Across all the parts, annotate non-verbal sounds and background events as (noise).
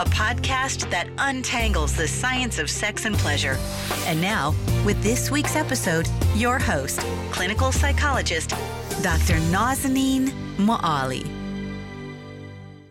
a podcast that untangles the science of sex and pleasure. And now, with this week's episode, your host, clinical psychologist, Dr. Nazanin Moali.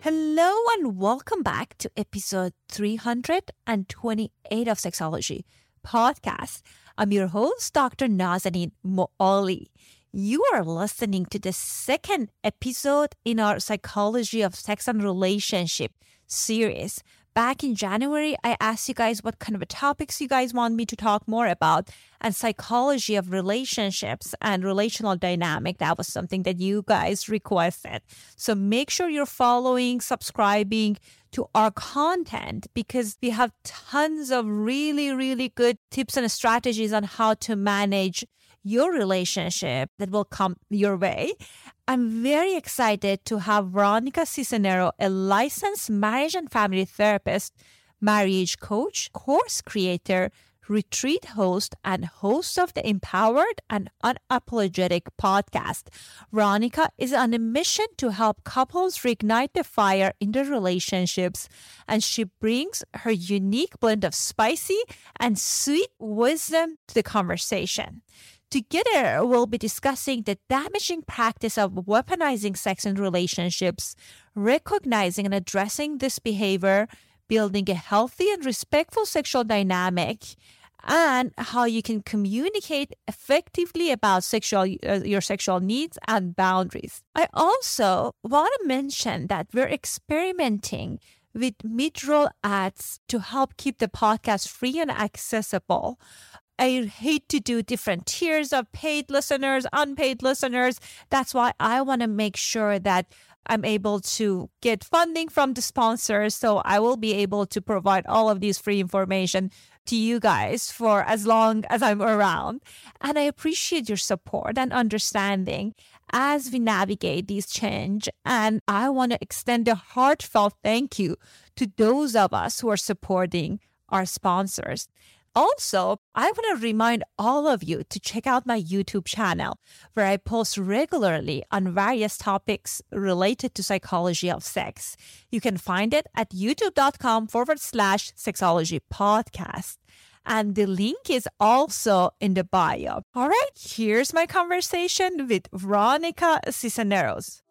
Hello and welcome back to episode 328 of Sexology podcast. I'm your host, Dr. Nazanin Moali. You are listening to the second episode in our Psychology of Sex and Relationship series. Back in January, I asked you guys what kind of topics you guys want me to talk more about, and psychology of relationships and relational dynamic. That was something that you guys requested. So make sure you're following, subscribing to our content because we have tons of really, really good tips and strategies on how to manage your relationship that will come your way. I'm very excited to have Veronica Cisneros, a licensed marriage and family therapist, marriage coach, course creator, retreat host, and host of the Empowered and Unapologetic podcast. Veronica is on a mission to help couples reignite the fire in their relationships, and she brings her unique blend of spicy and sweet wisdom to the conversation. Together, we'll be discussing the damaging practice of weaponizing sex in relationships, recognizing and addressing this behavior, building a healthy and respectful sexual dynamic, and how you can communicate effectively about sexual uh, your sexual needs and boundaries. I also want to mention that we're experimenting with mid-roll ads to help keep the podcast free and accessible. I hate to do different tiers of paid listeners, unpaid listeners. That's why I want to make sure that I'm able to get funding from the sponsors. So I will be able to provide all of these free information to you guys for as long as I'm around. And I appreciate your support and understanding as we navigate these change. And I want to extend a heartfelt thank you to those of us who are supporting our sponsors. Also, I want to remind all of you to check out my YouTube channel where I post regularly on various topics related to psychology of sex. You can find it at youtube.com forward slash sexology podcast. And the link is also in the bio. All right, here's my conversation with Veronica Cisneros.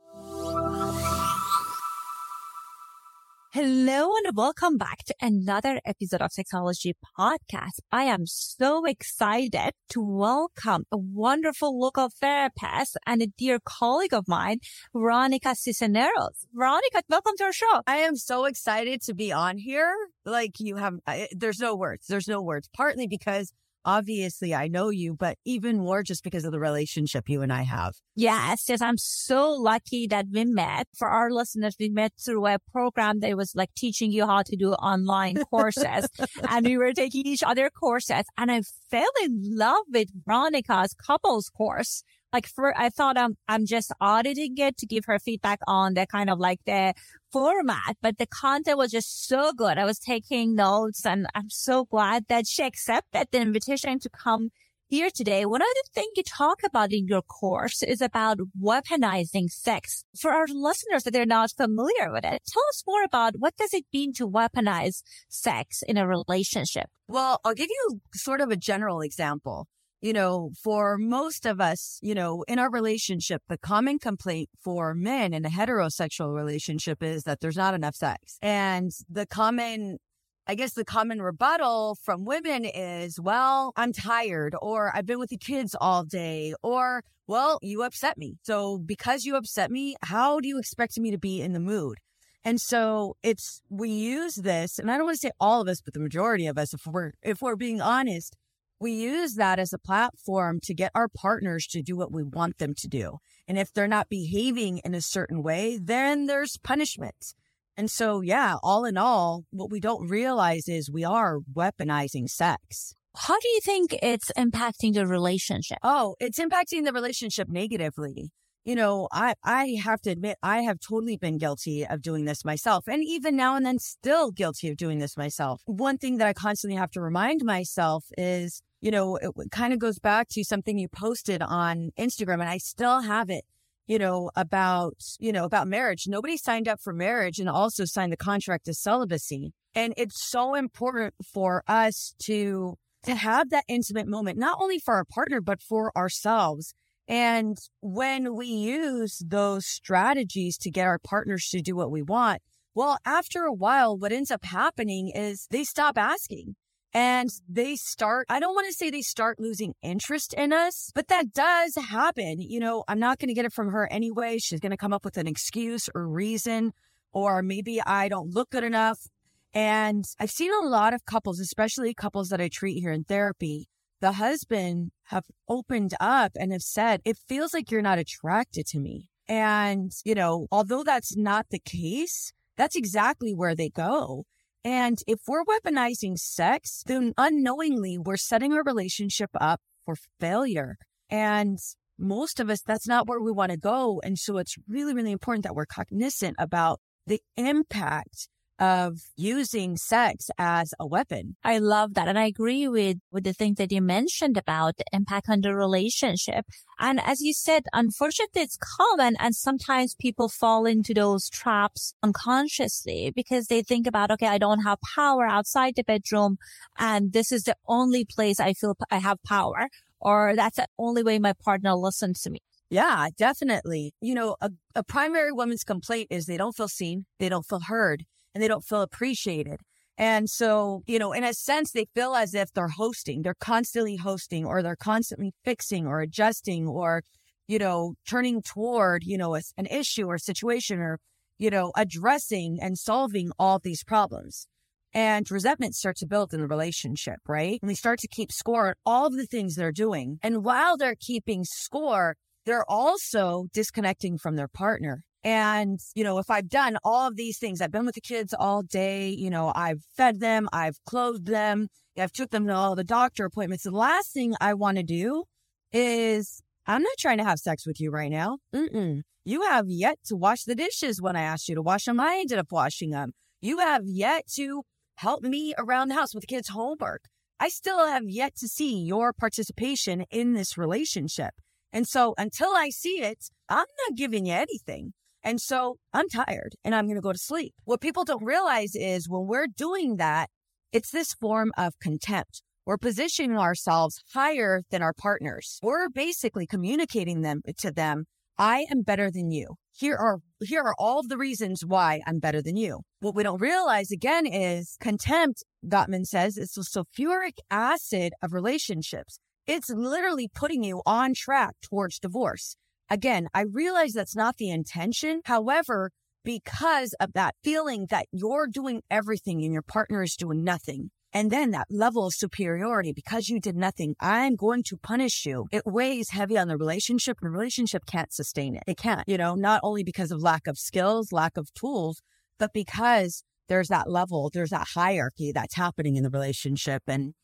Hello and welcome back to another episode of Sexology Podcast. I am so excited to welcome a wonderful local therapist and a dear colleague of mine, Veronica Cisneros. Veronica, welcome to our show. I am so excited to be on here. Like you have, I, there's no words. There's no words. Partly because obviously I know you, but even more just because of the relationship you and I have. Yes, yes. I'm so lucky that we met. For our listeners, we met through a program that was like teaching you how to do online courses. (laughs) and we were taking each other courses. And I fell in love with Veronica's couples course like for I thought I'm I'm just auditing it to give her feedback on the kind of like the format, but the content was just so good. I was taking notes and I'm so glad that she accepted the invitation to come here today. One of the things you talk about in your course is about weaponizing sex. For our listeners that they're not familiar with it, tell us more about what does it mean to weaponize sex in a relationship? Well, I'll give you sort of a general example you know, for most of us, you know, in our relationship, the common complaint for men in a heterosexual relationship is that there's not enough sex. And the common, I guess the common rebuttal from women is, well, I'm tired, or I've been with the kids all day, or, well, you upset me. So because you upset me, how do you expect me to be in the mood? And so it's, we use this, and I don't want to say all of us, but the majority of us, if we're, if we're being honest, we use that as a platform to get our partners to do what we want them to do. And if they're not behaving in a certain way, then there's punishment. And so, yeah, all in all, what we don't realize is we are weaponizing sex. How do you think it's impacting the relationship? Oh, it's impacting the relationship negatively. You know, I, I have to admit, I have totally been guilty of doing this myself. And even now and then, still guilty of doing this myself. One thing that I constantly have to remind myself is you know, it kind of goes back to something you posted on Instagram and I still have it, you know, about, you know, about marriage. Nobody signed up for marriage and also signed the contract to celibacy. And it's so important for us to, to have that intimate moment, not only for our partner, but for ourselves. And when we use those strategies to get our partners to do what we want, well, after a while, what ends up happening is they stop asking and they start, I don't want to say they start losing interest in us, but that does happen. You know, I'm not going to get it from her anyway. She's going to come up with an excuse or reason, or maybe I don't look good enough. And I've seen a lot of couples, especially couples that I treat here in therapy. The husband have opened up and have said, it feels like you're not attracted to me. And, you know, although that's not the case, that's exactly where they go. And if we're weaponizing sex, then unknowingly we're setting our relationship up for failure. And most of us, that's not where we want to go. And so it's really, really important that we're cognizant about the impact of using sex as a weapon. I love that. And I agree with, with the things that you mentioned about the impact on the relationship. And as you said, unfortunately, it's common and sometimes people fall into those traps unconsciously because they think about, okay, I don't have power outside the bedroom and this is the only place I feel I have power or that's the only way my partner listens to me. Yeah, definitely. You know, a, a primary woman's complaint is they don't feel seen. They don't feel heard and they don't feel appreciated. And so, you know, in a sense, they feel as if they're hosting, they're constantly hosting or they're constantly fixing or adjusting or, you know, turning toward, you know, a, an issue or situation or, you know, addressing and solving all these problems. And resentment starts to build in the relationship, right? And they start to keep score on all of the things they're doing. And while they're keeping score, they're also disconnecting from their partner. And, you know, if I've done all of these things, I've been with the kids all day, you know, I've fed them, I've clothed them, I've took them to all the doctor appointments. The last thing I want to do is I'm not trying to have sex with you right now. Mm-mm. You have yet to wash the dishes when I asked you to wash them. I ended up washing them. You have yet to help me around the house with the kids' homework. I still have yet to see your participation in this relationship. And so until I see it, I'm not giving you anything. And so I'm tired and I'm going to go to sleep. What people don't realize is when we're doing that, it's this form of contempt. We're positioning ourselves higher than our partners. We're basically communicating them to them. I am better than you. Here are, here are all the reasons why I'm better than you. What we don't realize again is contempt, Gottman says, is the sulfuric acid of relationships. It's literally putting you on track towards divorce. Again, I realize that's not the intention. However, because of that feeling that you're doing everything and your partner is doing nothing, And then that level of superiority, because you did nothing, I'm going to punish you. It weighs heavy on the relationship and the relationship can't sustain it. It can't, you know, not only because of lack of skills, lack of tools, but because there's that level, there's that hierarchy that's happening in the relationship. And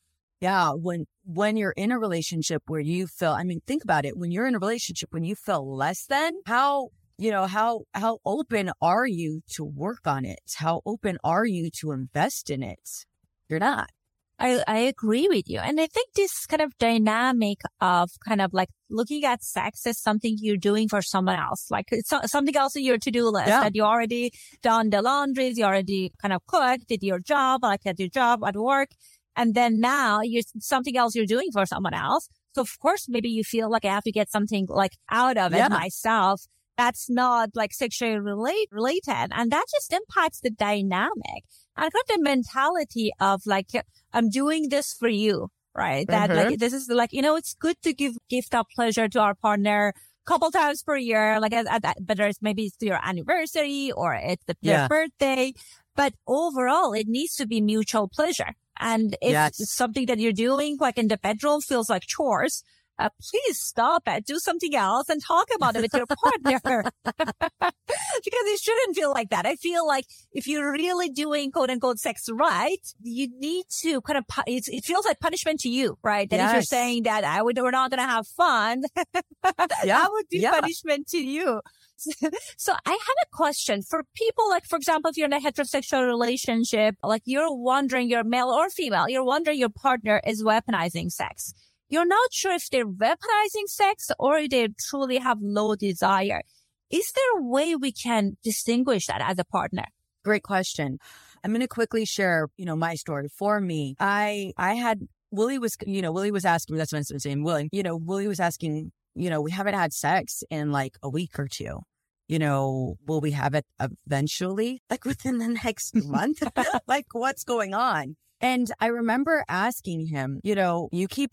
yeah, when, when you're in a relationship where you feel, I mean, think about it. When you're in a relationship, when you feel less than, how you know how how open are you to work on it how open are you to invest in it you're not. I, I agree with you. And I think this kind of dynamic of kind of like looking at sex as something you're doing for someone else, like it's something else in your to-do list yeah. that you already done the laundries, you already kind of cooked, did your job, like at your job at work. And then now you're something else you're doing for someone else. So of course, maybe you feel like I have to get something like out of yeah. it myself. That's not like sexually relate, related. And that just impacts the dynamic. I got the mentality of like, I'm doing this for you, right? That mm-hmm. like, this is like, you know, it's good to give gift of pleasure to our partner a couple times per year, like at, at, whether it's maybe it's your anniversary or it's the, yeah. birthday. But overall, it needs to be mutual pleasure. And if yes. something that you're doing like in the bedroom feels like chores, uh, please stop it, do something else and talk about it with your partner. (laughs) because it shouldn't feel like that. I feel like if you're really doing quote unquote sex right, you need to kind of, it feels like punishment to you, right? That yes. if you're saying that I would, we're not going to have fun, (laughs) yeah. that would be yeah. punishment to you. (laughs) so I have a question for people like, for example, if you're in a heterosexual relationship, like you're wondering, you're male or female, you're wondering your partner is weaponizing sex you're not sure if they're weaponizing sex or they truly have low desire. Is there a way we can distinguish that as a partner? Great question. I'm going to quickly share, you know, my story. For me, I, I had, Willie was, you know, Willie was asking that's what I'm saying, Willie, you know, Willie was asking, you know, we haven't had sex in like a week or two. You know, will we have it eventually? Like (laughs) within the next (laughs) month? (laughs) like what's going on? And I remember asking him, you know, you keep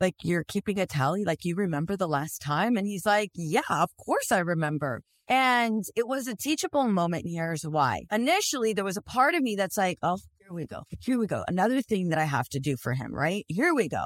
like you're keeping a tally, like you remember the last time? And he's like, yeah, of course I remember. And it was a teachable moment. And here's why. Initially, there was a part of me that's like, oh, here we go. Here we go. Another thing that I have to do for him, right? Here we go.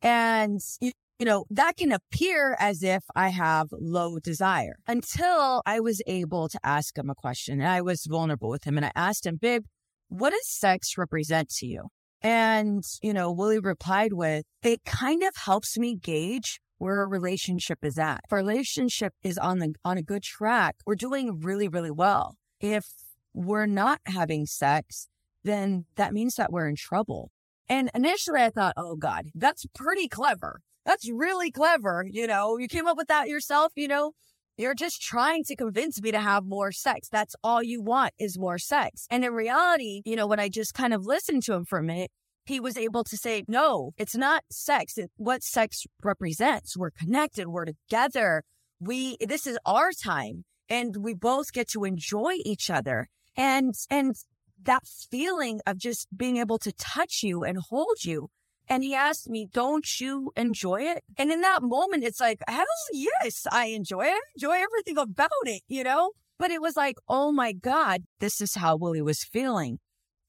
And, you, you know, that can appear as if I have low desire until I was able to ask him a question. And I was vulnerable with him and I asked him, babe, what does sex represent to you? And, you know, Willie replied with, it kind of helps me gauge where a relationship is at. If a relationship is on the, on a good track, we're doing really, really well. If we're not having sex, then that means that we're in trouble. And initially I thought, oh God, that's pretty clever. That's really clever. You know, you came up with that yourself, you know, you're just trying to convince me to have more sex. That's all you want is more sex. And in reality, you know, when I just kind of listened to him for a minute, he was able to say, no, it's not sex. What sex represents. We're connected. We're together. We, this is our time and we both get to enjoy each other. And, and that feeling of just being able to touch you and hold you and he asked me, don't you enjoy it? And in that moment, it's like, hell yes, I enjoy it. I enjoy everything about it, you know? But it was like, oh my God, this is how Willie was feeling.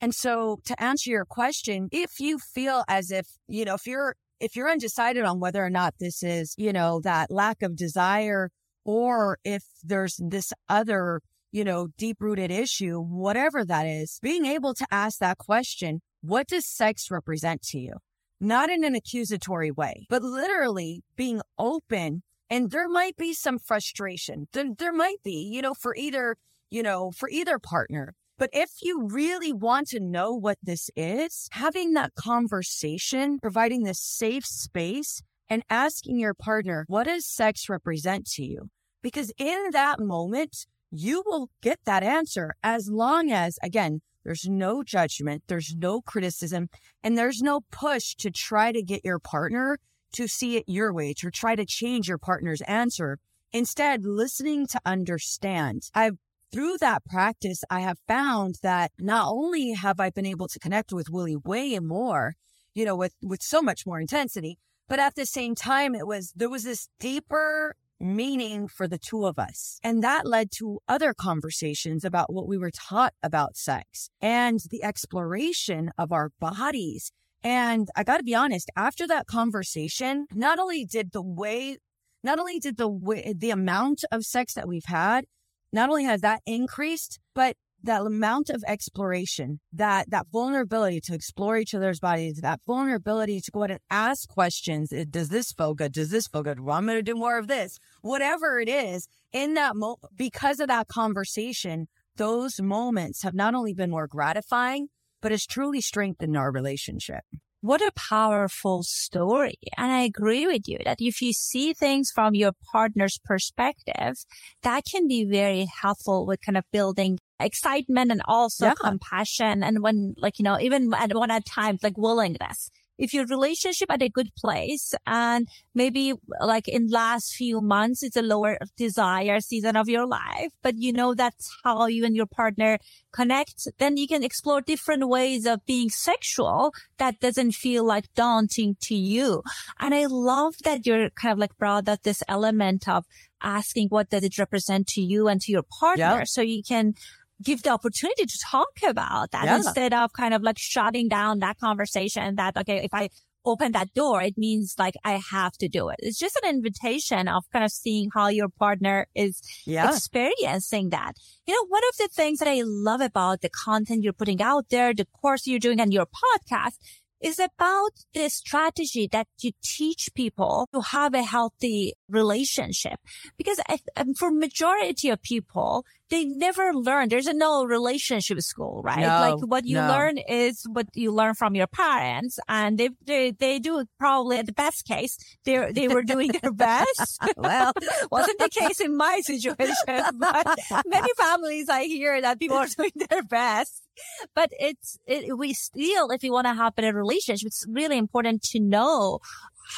And so to answer your question, if you feel as if, you know, if you're, if you're undecided on whether or not this is, you know, that lack of desire or if there's this other, you know, deep rooted issue, whatever that is, being able to ask that question, what does sex represent to you? Not in an accusatory way, but literally being open. And there might be some frustration. There, there might be, you know, for either, you know, for either partner. But if you really want to know what this is, having that conversation, providing this safe space and asking your partner, what does sex represent to you? Because in that moment, you will get that answer as long as, again, there's no judgment. There's no criticism and there's no push to try to get your partner to see it your way, to try to change your partner's answer. Instead, listening to understand. I've through that practice, I have found that not only have I been able to connect with Willie way more, you know, with, with so much more intensity, but at the same time, it was, there was this deeper meaning for the two of us. And that led to other conversations about what we were taught about sex and the exploration of our bodies. And I got to be honest, after that conversation, not only did the way, not only did the way, the amount of sex that we've had, not only has that increased, but that amount of exploration, that that vulnerability to explore each other's bodies, that vulnerability to go ahead and ask questions. Eh, does this feel good? Does this feel good? Well, I'm going to do more of this. Whatever it is, in that mo- because of that conversation, those moments have not only been more gratifying, but has truly strengthened our relationship. What a powerful story. And I agree with you that if you see things from your partner's perspective, that can be very helpful with kind of building excitement and also yeah. compassion. And when like, you know, even at one at times, like willingness if your relationship at a good place and maybe like in last few months, it's a lower desire season of your life, but you know, that's how you and your partner connect, then you can explore different ways of being sexual that doesn't feel like daunting to you. And I love that you're kind of like brought up this element of asking what does it represent to you and to your partner. So you can give the opportunity to talk about that yeah. instead of kind of like shutting down that conversation that, okay, if I open that door, it means like I have to do it. It's just an invitation of kind of seeing how your partner is yeah. experiencing that. You know, one of the things that I love about the content you're putting out there, the course you're doing and your podcast is about the strategy that you teach people to have a healthy relationship. Because um, for majority of people, they never learn. There's a no relationship school, right? No, like what you no. learn is what you learn from your parents and they, they, they do probably at the best case, they they were doing their (laughs) best. well, (laughs) wasn't the case in my situation, but (laughs) many families I hear that people are doing their best. But it's, it, we still, if you want to have a relationship, it's really important to know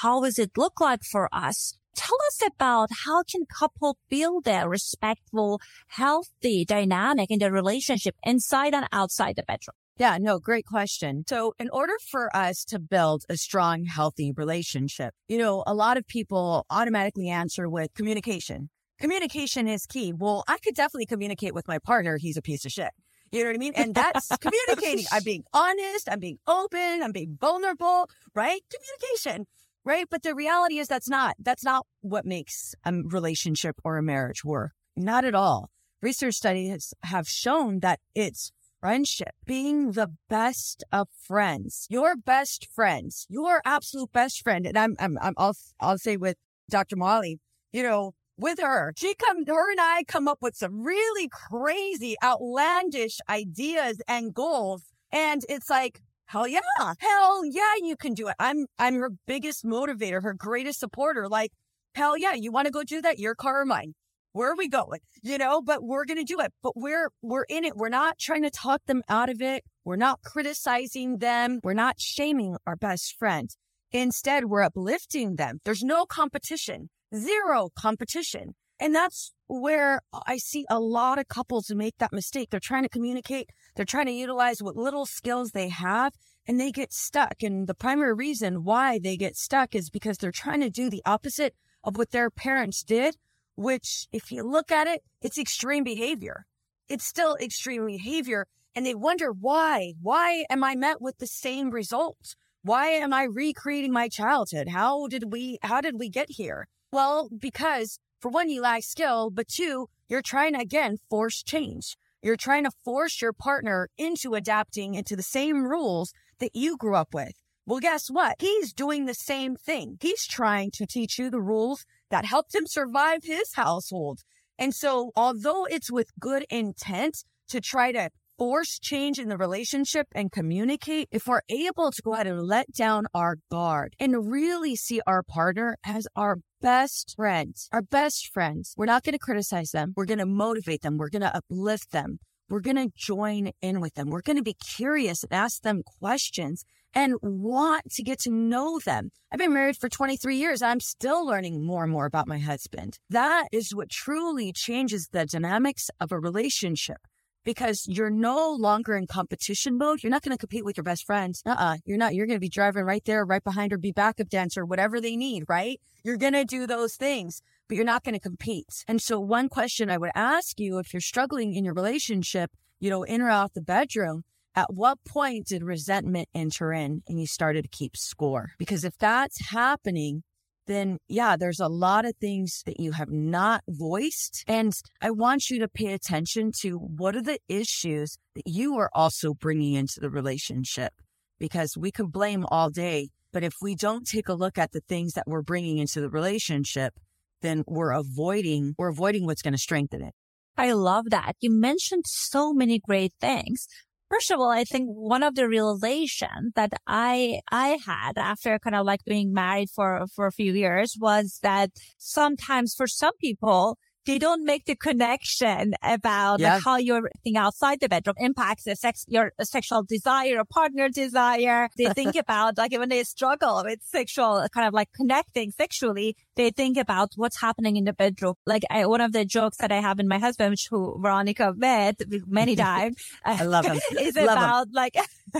how does it look like for us Tell us about how can couple build a respectful, healthy dynamic in the relationship inside and outside the bedroom? Yeah, no, great question. So in order for us to build a strong, healthy relationship, you know, a lot of people automatically answer with communication. Communication is key. Well, I could definitely communicate with my partner. He's a piece of shit. You know what I mean? And that's (laughs) communicating. I'm being honest. I'm being open. I'm being vulnerable, right? Communication right? But the reality is that's not, that's not what makes a relationship or a marriage work. Not at all. Research studies have shown that it's friendship, being the best of friends, your best friends, your absolute best friend. And I'm, I'm, I'm I'll, I'll say with Dr. Moali, you know, with her, she come, her and I come up with some really crazy, outlandish ideas and goals. And it's like, hell yeah, hell yeah, you can do it. I'm, I'm her biggest motivator, her greatest supporter. Like, hell yeah, you want to go do that? Your car or mine? Where are we going? You know, but we're going to do it. But we're, we're in it. We're not trying to talk them out of it. We're not criticizing them. We're not shaming our best friend. Instead, we're uplifting them. There's no competition, zero competition. And that's where I see a lot of couples make that mistake. They're trying to communicate. They're trying to utilize what little skills they have and they get stuck. And the primary reason why they get stuck is because they're trying to do the opposite of what their parents did, which if you look at it, it's extreme behavior. It's still extreme behavior. And they wonder why, why am I met with the same results? Why am I recreating my childhood? How did we, how did we get here? Well, because for one, you lack skill, but two, you're trying to again force change. You're trying to force your partner into adapting into the same rules that you grew up with. Well, guess what? He's doing the same thing. He's trying to teach you the rules that helped him survive his household. And so, although it's with good intent to try to force change in the relationship and communicate, if we're able to go ahead and let down our guard and really see our partner as our best friends, our best friends, we're not going to criticize them. We're going to motivate them. We're going to uplift them. We're going to join in with them. We're going to be curious and ask them questions and want to get to know them. I've been married for 23 years. I'm still learning more and more about my husband. That is what truly changes the dynamics of a relationship because you're no longer in competition mode. You're not going to compete with your best friends. Uh-uh. You're not. You're going to be driving right there, right behind her, be backup dancer, whatever they need, right? You're going to do those things. but you're not going to compete. And so one question I would ask you if you're struggling in your relationship, you know, in or out the bedroom, at what point did resentment enter in and you started to keep score? Because if that's happening, then yeah, there's a lot of things that you have not voiced. And I want you to pay attention to what are the issues that you are also bringing into the relationship because we can blame all day. But if we don't take a look at the things that we're bringing into the relationship, then we're avoiding, we're avoiding what's going to strengthen it. I love that. You mentioned so many great things. First of all, I think one of the realization that I, I had after kind of like being married for, for a few years was that sometimes for some people, they don't make the connection about yeah. like how your thing outside the bedroom impacts the sex, your sexual desire or partner desire. They think (laughs) about like when they struggle with sexual kind of like connecting sexually, they think about what's happening in the bedroom. Like I, one of the jokes that I have in my husband, which who Veronica met many (laughs) times. I love him. (laughs) is love about him. like,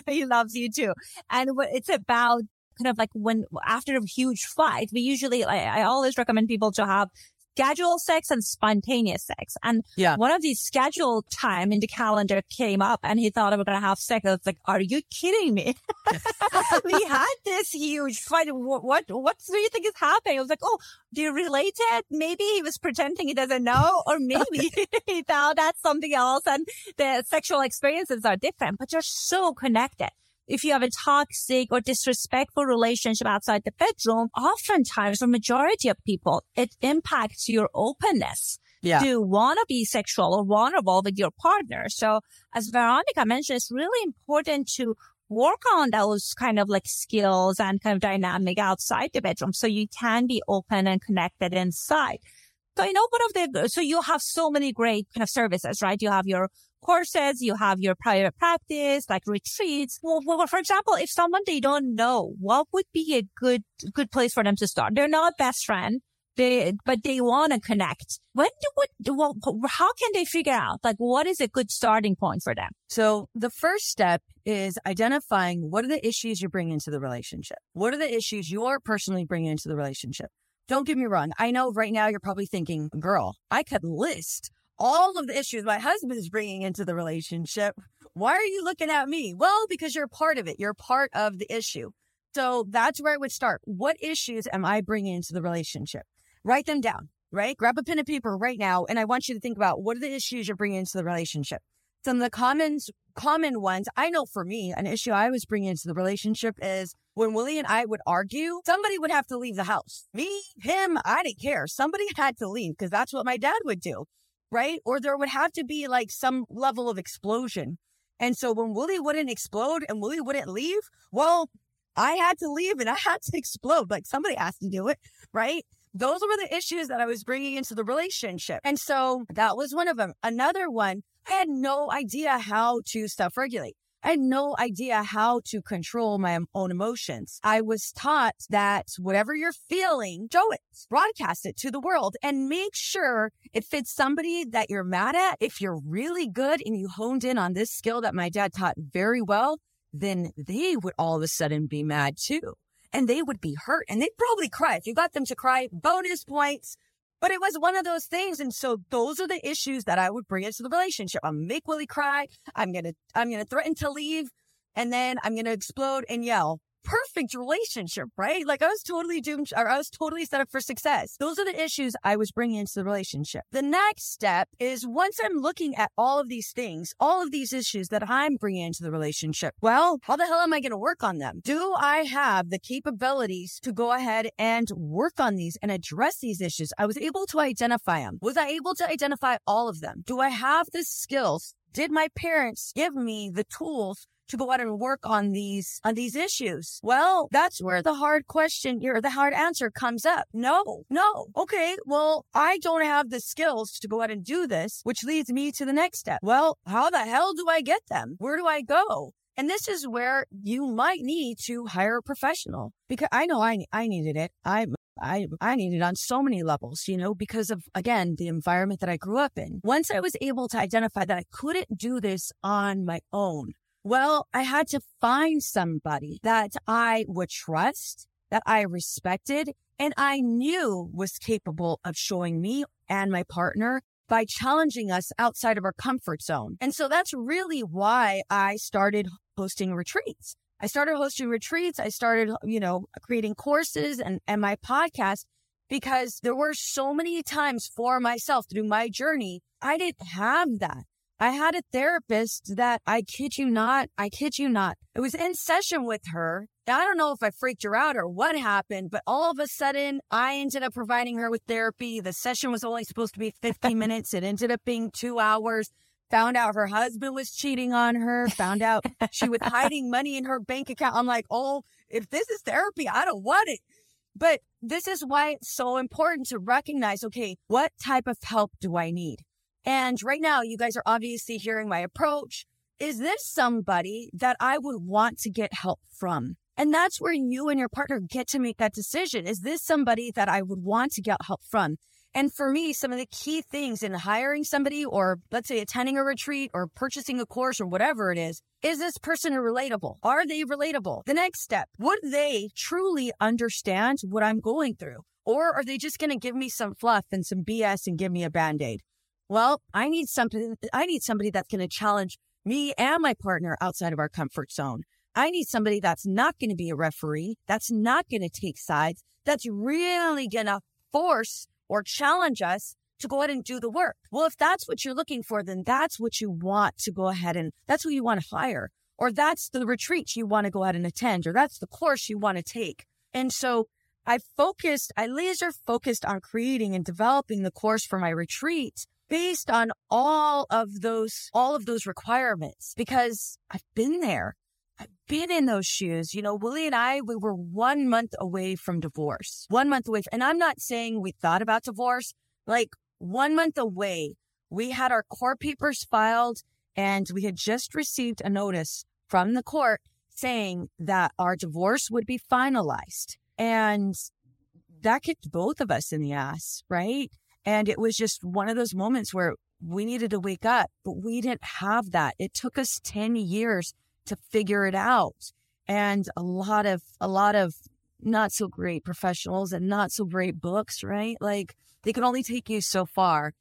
he loves you too. And it's about kind of like when after a huge fight, we usually, I, I always recommend people to have scheduled sex and spontaneous sex. And yeah. one of these scheduled time in the calendar came up and he thought we were going to have sex. I was like, are you kidding me? (laughs) (laughs) we had this huge fight. What, what, what do you think is happening? I was like, oh, do you relate it? Maybe he was pretending he doesn't know, or (laughs) maybe he thought that's something else and the sexual experiences are different, but you're so connected if you have a toxic or disrespectful relationship outside the bedroom, oftentimes for majority of people, it impacts your openness yeah. to want to be sexual or vulnerable with your partner. So as Veronica mentioned, it's really important to work on those kind of like skills and kind of dynamic outside the bedroom so you can be open and connected inside. So, you know, one of the, so you have so many great kind of services, right? You have your courses, you have your private practice, like retreats. Well, well, for example, if someone they don't know, what would be a good, good place for them to start? They're not best friend. They, but they want to connect. When do, what, well, how can they figure out, like, what is a good starting point for them? So the first step is identifying what are the issues you're bringing into the relationship? What are the issues you're personally bringing into the relationship? Don't get me wrong. I know right now you're probably thinking, girl, I could list all of the issues my husband is bringing into the relationship. Why are you looking at me? Well, because you're part of it. You're part of the issue. So that's where I would start. What issues am I bringing into the relationship? Write them down, right? Grab a pen and paper right now. And I want you to think about what are the issues you're bringing into the relationship? Some of the common, common ones, I know for me, an issue I was bringing into the relationship is when Willie and I would argue, somebody would have to leave the house. Me, him, I didn't care. Somebody (laughs) had to leave because that's what my dad would do right? Or there would have to be like some level of explosion. And so when Willie wouldn't explode and Willie wouldn't leave, well, I had to leave and I had to (laughs) explode. Like somebody has to do it, right? Those were the issues that I was bringing into the relationship. And so that was one of them. Another one, I had no idea how to self regulate. I had no idea how to control my own emotions. I was taught that whatever you're feeling, show it, broadcast it to the world and make sure it fits somebody that you're mad at. If you're really good and you honed in on this skill that my dad taught very well, then they would all of a sudden be mad too. And they would be hurt and they'd probably cry. If you got them to cry, bonus points. But it was one of those things. And so those are the issues that I would bring into the relationship. I'm make Willie cry. I'm going to, I'm going to threaten to leave and then I'm going to explode and yell perfect relationship, right? Like I was totally doomed or I was totally set up for success. Those are the issues I was bringing into the relationship. The next step is once I'm looking at all of these things, all of these issues that I'm bringing into the relationship, well, how the hell am I going to work on them? Do I have the capabilities to go ahead and work on these and address these issues? I was able to identify them. Was I able to identify all of them? Do I have the skills did my parents give me the tools to go out and work on these on these issues? Well, that's where the hard question or the hard answer comes up. No, no. Okay, well, I don't have the skills to go out and do this, which leads me to the next step. Well, how the hell do I get them? Where do I go? And this is where you might need to hire a professional because I know I I needed it. I I I needed on so many levels, you know, because of again the environment that I grew up in. Once I was able to identify that I couldn't do this on my own, well, I had to find somebody that I would trust that I respected and I knew was capable of showing me and my partner by challenging us outside of our comfort zone. And so that's really why I started hosting retreats. I started hosting retreats. I started, you know, creating courses and, and my podcast because there were so many times for myself through my journey. I didn't have that. I had a therapist that I kid you not, I kid you not. I was in session with her. I don't know if I freaked her out or what happened, but all of a sudden I ended up providing her with therapy. The session was only supposed to be 15 (laughs) minutes. It ended up being two hours. Found out her husband was cheating on her, found out she was hiding money in her bank account. I'm like, oh, if this is therapy, I don't want it. But this is why it's so important to recognize okay, what type of help do I need? And right now, you guys are obviously hearing my approach. Is this somebody that I would want to get help from? And that's where you and your partner get to make that decision. Is this somebody that I would want to get help from? And for me, some of the key things in hiring somebody or let's say attending a retreat or purchasing a course or whatever it is, is this person relatable? Are they relatable? The next step, would they truly understand what I'm going through? Or are they just going to give me some fluff and some BS and give me a band aid? Well, I need something. I need somebody that's going to challenge me and my partner outside of our comfort zone. I need somebody that's not going to be a referee, that's not going to take sides, that's really going to force or challenge us to go ahead and do the work. Well, if that's what you're looking for, then that's what you want to go ahead and that's who you want to hire. Or that's the retreat you want to go ahead and attend, or that's the course you want to take. And so I focused, I laser focused on creating and developing the course for my retreat based on all of those, all of those requirements because I've been there. I've been in those shoes. You know, Willie and I, we were one month away from divorce, one month away. And I'm not saying we thought about divorce, like one month away. We had our court papers filed and we had just received a notice from the court saying that our divorce would be finalized. And that kicked both of us in the ass, right? And it was just one of those moments where we needed to wake up, but we didn't have that. It took us 10 years to figure it out. And a lot of, a lot of not so great professionals and not so great books, right? Like they can only take you so far.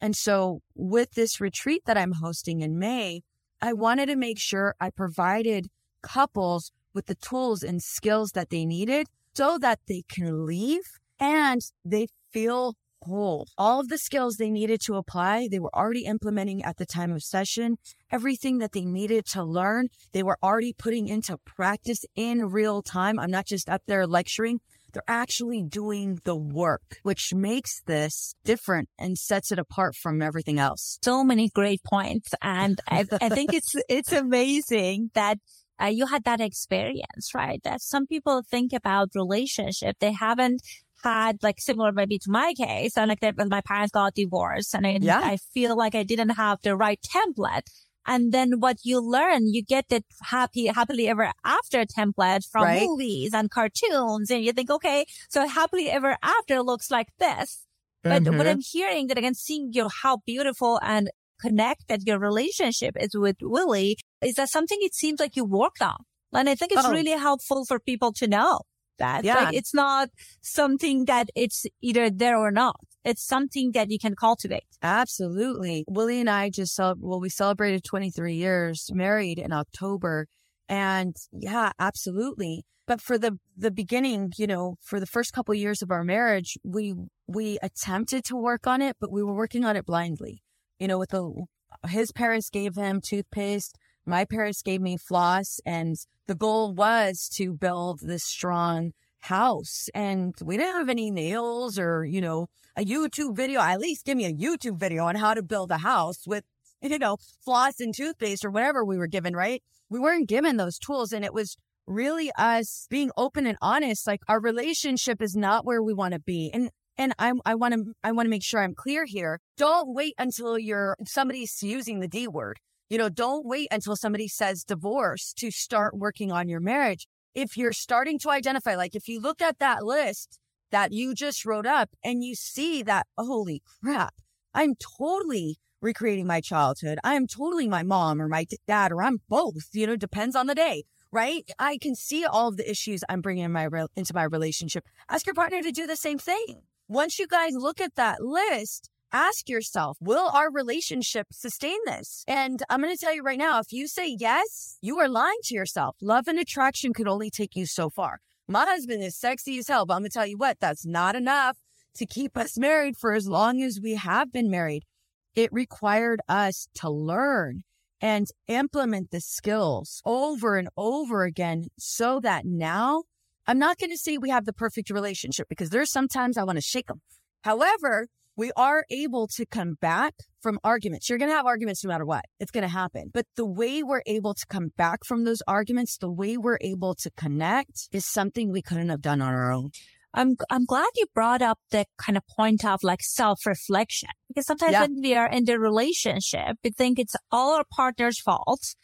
And so with this retreat that I'm hosting in May, I wanted to make sure I provided couples with the tools and skills that they needed so that they can leave and they feel whole. All of the skills they needed to apply, they were already implementing at the time of session. Everything that they needed to learn, they were already putting into practice in real time. I'm not just up there lecturing. They're actually doing the work, which makes this different and sets it apart from everything else. So many great points. And I, I think (laughs) it's, it's amazing that uh, you had that experience, right? That some people think about relationship. They haven't had like similar maybe to my case and like that my parents got divorced and I, yeah. I feel like I didn't have the right template. And then what you learn, you get the happy, happily ever after template from right. movies and cartoons. And you think, okay, so happily ever after looks like this. But mm-hmm. what I'm hearing that I can see you know, how beautiful and connected your relationship is with Willie is that something it seems like you worked on. And I think it's oh. really helpful for people to know that. Yeah. Like, it's not something that it's either there or not. It's something that you can cultivate. Absolutely. Willie and I just saw, well, we celebrated 23 years married in October. And yeah, absolutely. But for the, the beginning, you know, for the first couple of years of our marriage, we, we attempted to work on it, but we were working on it blindly. You know, with the, his parents gave him toothpaste my parents gave me floss and the goal was to build this strong house and we didn't have any nails or, you know, a YouTube video. At least give me a YouTube video on how to build a house with, (laughs) you know, floss and toothpaste or whatever we were given, right? We weren't given those tools and it was really us being open and honest. Like our relationship is not where we want to be. And and I, I want to, I want to make sure I'm clear here. Don't wait until you're somebody's using the D word. You know, don't wait until somebody says divorce to start working on your marriage. If you're starting to identify, like if you look at that list that you just wrote up and you see that, holy crap, I'm totally recreating my childhood. I am totally my mom or my dad, or I'm both, you know, depends on the day. right? I can see all of the issues I'm bringing in my re- into my relationship. Ask your partner to do the same thing. Once you guys look at that list, ask yourself, will our relationship sustain this? And I'm going to tell you right now, if you say yes, you are lying to yourself. Love and attraction can only take you so far. My husband is sexy as hell, but I'm going to tell you what, that's not enough to keep us married for as long as we have been married. It required us to learn and implement the skills over and over again so that now I'm not going to say we have the perfect relationship because there's sometimes I want to shake them. However, we are able to come back from arguments. You're going to have arguments no matter what. It's going to happen. But the way we're able to come back from those arguments, the way we're able to connect is something we couldn't have done on our own. I'm I'm glad you brought up the kind of point of like self reflection because sometimes yeah. when we are in the relationship, we think it's all our partner's fault.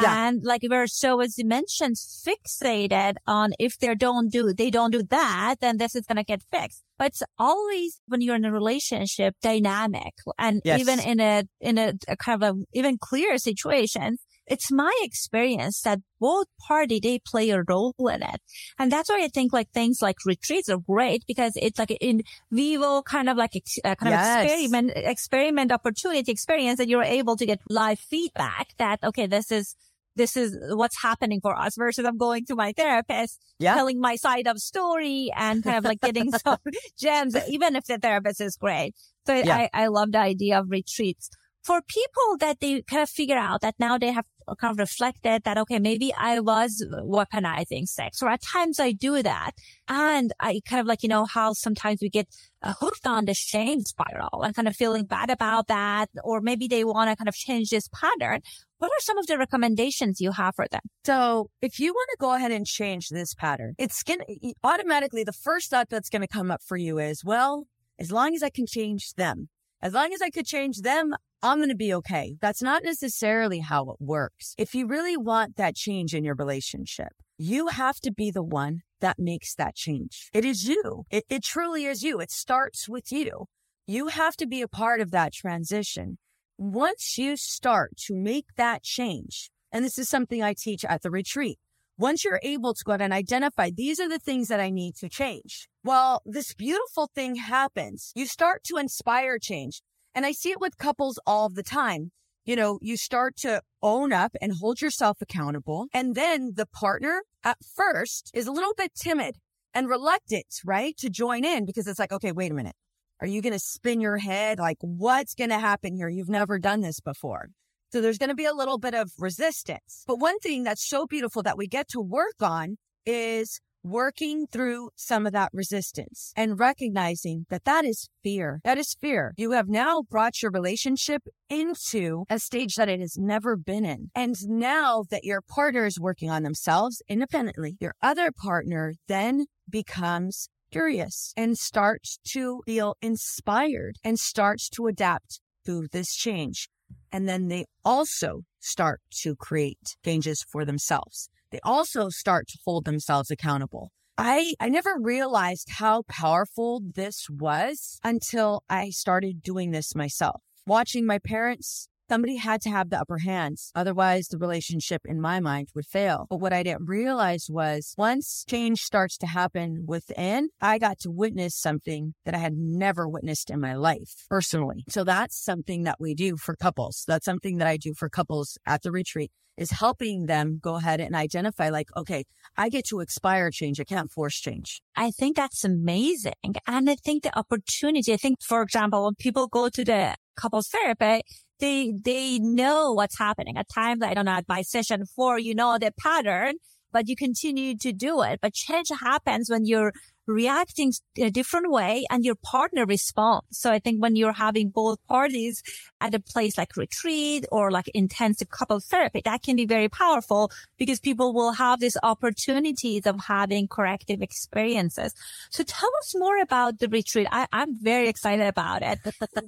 Yeah. And like we're so, as you mentioned, fixated on if they don't do, they don't do that, then this is going to get fixed. But it's always when you're in a relationship dynamic and yes. even in a, in a, a kind of a, even clear situation, it's my experience that both party, they play a role in it. And that's why I think like things like retreats are great because it's like in vivo kind of like uh, kind yes. of experiment, experiment opportunity experience that you're able to get live feedback that, okay, this is, this is what's happening for us versus I'm going to my therapist, yeah. telling my side of story and kind of like getting (laughs) some (laughs) gems, even if the therapist is great. So yeah. I, I love the idea of retreats for people that they kind of figure out that now they have kind of reflected that, okay, maybe I was weaponizing sex or at times I do that. And I kind of like, you know, how sometimes we get uh, hooked on the shame spiral and kind of feeling bad about that. Or maybe they want to kind of change this pattern. What are some of the recommendations you have for them? So if you want to go ahead and change this pattern, it's going to automatically, the first thought that's going to come up for you is, well, as long as I can change them, as long as I could change them, I'm going to be okay. That's not necessarily how it works. If you really want that change in your relationship, you have to be the one that makes that change. It is you. It, it truly is you. It starts with you. You have to be a part of that transition. Once you start to make that change, and this is something I teach at the retreat, once you're able to go out and identify these are the things that I need to change, well, this beautiful thing happens. You start to inspire change. And I see it with couples all the time. You know, you start to own up and hold yourself accountable. And then the partner at first is a little bit timid and reluctant, right? To join in because it's like, okay, wait a minute. Are you going to spin your head? Like, what's going to happen here? You've never done this before. So there's going to be a little bit of resistance. But one thing that's so beautiful that we get to work on is working through some of that resistance and recognizing that that is fear. That is fear. You have now brought your relationship into a stage that it has never been in. And now that your partner is working on themselves independently, your other partner then becomes curious and starts to feel inspired and starts to adapt to this change. And then they also start to create changes for themselves they also start to hold themselves accountable. I, I never realized how powerful this was until I started doing this myself. Watching my parents, somebody had to have the upper hands. Otherwise, the relationship in my mind would fail. But what I didn't realize was once change starts to happen within, I got to witness something that I had never witnessed in my life personally. So that's something that we do for couples. That's something that I do for couples at the retreat is helping them go ahead and identify like, okay, I get to expire change. I can't force change. I think that's amazing. And I think the opportunity, I think, for example, when people go to the couples therapy, they, they know what's happening. At times, I don't know, by session four, you know the pattern, but you continue to do it. But change happens when you're reacting in a different way and your partner responds. So I think when you're having both parties at a place like retreat or like intensive couple therapy, that can be very powerful because people will have these opportunities of having corrective experiences. So tell us more about the retreat. I, I'm very excited about it.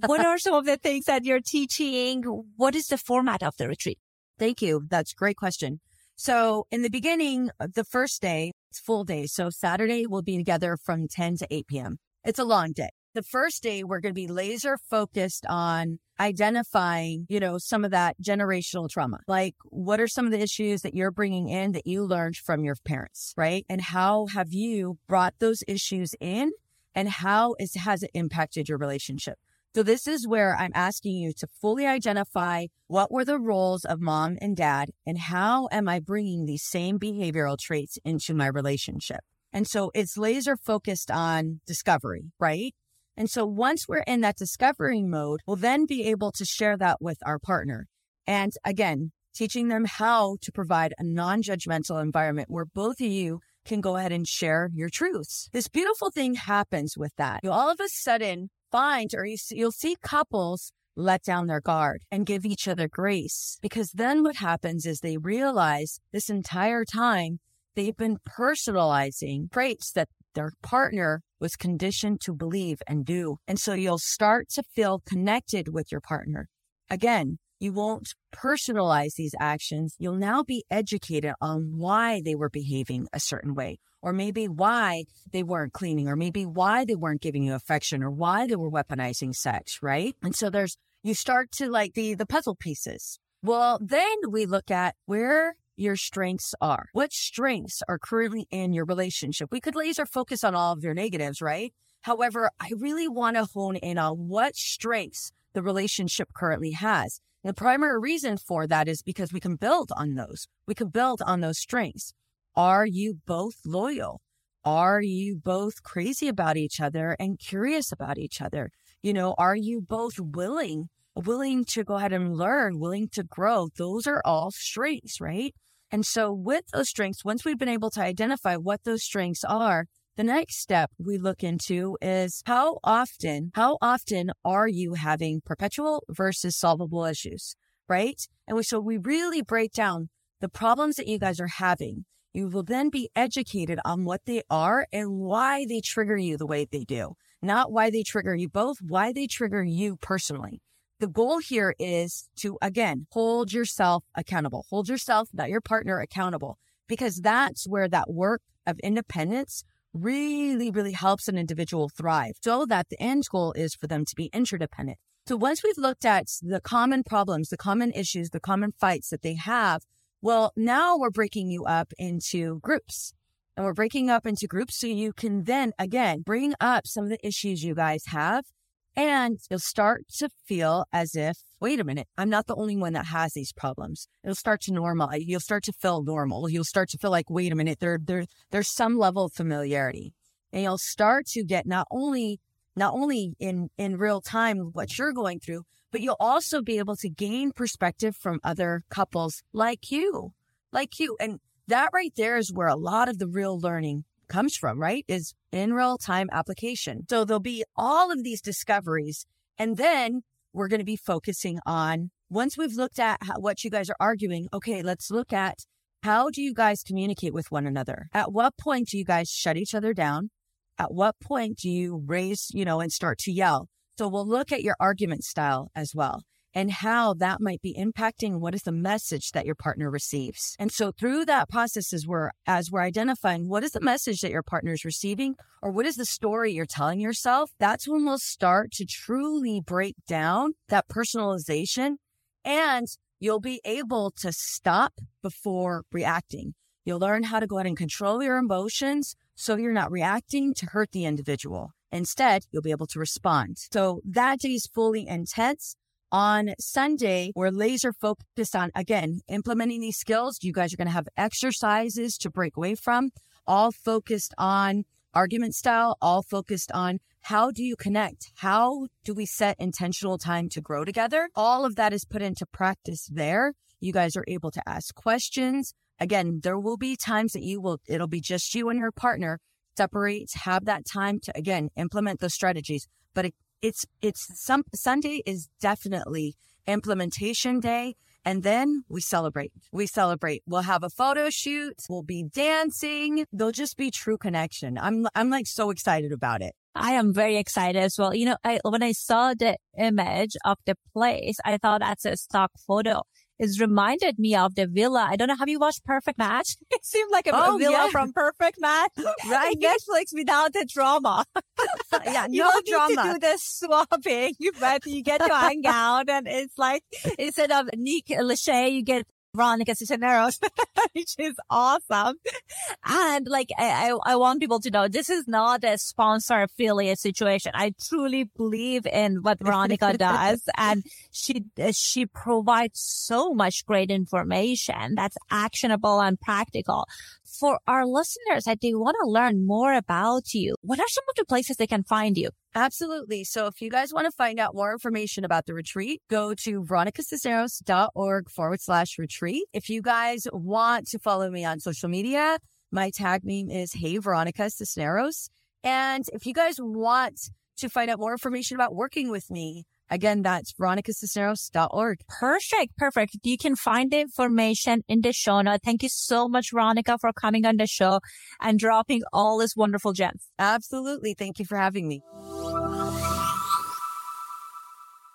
what are some of the things that you're teaching? What is the format of the retreat? Thank you. That's a great question. So in the beginning, uh, the first day, it's full day. So Saturday we'll be together from 10 to 8 p.m. It's a long day. the first day, we're going to be laser focused on identifying, you know, some of that generational trauma. Like, what are some of the issues that you're bringing in that you learned from your parents, right? And how have you brought those issues in and how is, has it impacted your relationship? So this is where I'm asking you to fully identify what were the roles of mom and dad and how am I bringing these same behavioral traits into my relationship? And so it's laser focused on discovery, right? And so once we're in that discovery mode, we'll then be able to share that with our partner. And again, teaching them how to provide a non judgmental environment where both of you can go ahead and share your truths. This beautiful thing happens with that. You all of a sudden find, or you you'll see couples let down their guard and give each other grace. Because then what happens is they realize this entire time they've been personalizing traits that their partner was conditioned to believe and do. And so you'll start to feel connected with your partner. Again, you won't personalize these actions. You'll now be educated on why they were behaving a certain way, or maybe why they weren't cleaning, or maybe why they weren't giving you affection, or why they were weaponizing sex, right? And so there's, you start to like the, the puzzle pieces. Well, then we look at where your strengths are. What strengths are currently in your relationship? We could laser focus on all of your negatives, right? However, I really want to hone in on what strengths the relationship currently has. The primary reason for that is because we can build on those. We can build on those strengths. Are you both loyal? Are you both crazy about each other and curious about each other? You know, are you both willing, willing to go ahead and learn, willing to grow? Those are all strengths, right? And so, with those strengths, once we've been able to identify what those strengths are, the next step we look into is how often, how often are you having perpetual versus solvable issues, right? And we, so we really break down the problems that you guys are having. You will then be educated on what they are and why they trigger you the way they do, not why they trigger you both, why they trigger you personally. The goal here is to, again, hold yourself accountable, hold yourself, not your partner accountable, because that's where that work of independence really, really helps an individual thrive so that the end goal is for them to be interdependent. So once we've looked at the common problems, the common issues, the common fights that they have, well, now we're breaking you up into groups. And we're breaking up into groups so you can then again bring up some of the issues you guys have and you'll start to feel as if, wait a minute, I'm not the only one that has these problems. It'll start to normalize. You'll start to feel normal. You'll start to feel like, wait a minute, there, there, there's some level of familiarity. And you'll start to get not only, not only in, in real time what you're going through, but you'll also be able to gain perspective from other couples like you, like you. And that right there is where a lot of the real learning comes from, right? Is in real time application. So there'll be all of these discoveries. And then we're going to be focusing on once we've looked at how, what you guys are arguing, okay, let's look at how do you guys communicate with one another? At what point do you guys shut each other down? At what point do you raise, you know, and start to yell? So we'll look at your argument style as well and how that might be impacting what is the message that your partner receives. And so through that process as we're as we're identifying what is the message that your partner is receiving or what is the story you're telling yourself, that's when we'll start to truly break down that personalization and you'll be able to stop before reacting. You'll learn how to go ahead and control your emotions so you're not reacting to hurt the individual. Instead, you'll be able to respond. So that day is fully intense. On Sunday, we're laser focused on, again, implementing these skills. You guys are going to have exercises to break away from, all focused on argument style, all focused on how do you connect? How do we set intentional time to grow together? All of that is put into practice there. You guys are able to ask questions. Again, there will be times that you will, it'll be just you and your partner separate, have that time to, again, implement those strategies. But it, it's it's some Sunday is definitely implementation day and then we celebrate. We celebrate. We'll have a photo shoot. We'll be dancing. There'll just be true connection. I'm I'm like so excited about it. I am very excited as well. You know, I, when I saw the image of the place, I thought that's a stock photo. It's reminded me of the villa. I don't know. Have you watched Perfect Match? (laughs) It seemed like a, Oh, a villa yeah. from Perfect Match. (laughs) Right. Netflix without the drama. (laughs) yeah, you no don't need to do the swapping, but you get to hang out, and it's like instead of Nick Lachey, you get Veronica Cisneros, (laughs) which is awesome. And like, I, I, I want people to know this is not a sponsor affiliate situation. I truly believe in what Veronica (laughs) does, and she she provides so much great information that's actionable and practical for our listeners that they want to learn more about you. What are some of the places they can find you? Absolutely. So if you guys want to find out more information about the retreat, go to veronicacisneros.org forward slash retreat. If you guys want to follow me on social media, my tag name is Hey Veronica Cisneros. And if you guys want to find out more information about working with me, again, that's veronicacisneros.org. Perfect. Perfect. You can find the information in the show note. Thank you so much, Veronica, for coming on the show and dropping all this wonderful gems. Absolutely. Thank you for having me.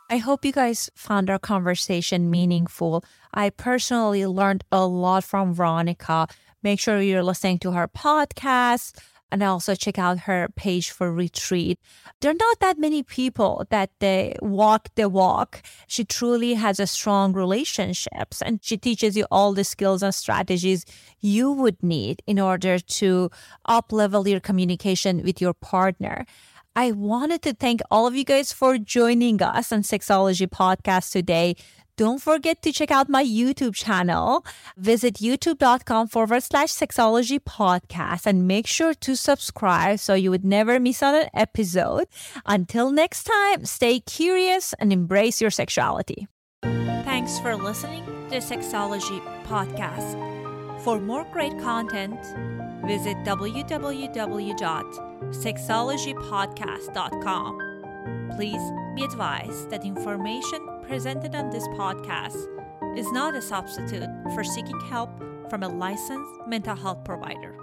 I hope you guys found our conversation meaningful. I personally learned a lot from Veronica. Make sure you're listening to her podcast and also check out her page for retreat. There are not that many people that they walk the walk. She truly has a strong relationships and she teaches you all the skills and strategies you would need in order to up level your communication with your partner. I wanted to thank all of you guys for joining us on Sexology Podcast today. Don't forget to check out my YouTube channel. Visit youtube.com forward slash sexology podcast and make sure to subscribe so you would never miss on an episode. Until next time, stay curious and embrace your sexuality. Thanks for listening to Sexology Podcast. For more great content, visit www.sexologypodcast.com. Please be advised that information presented on this podcast is not a substitute for seeking help from a licensed mental health provider.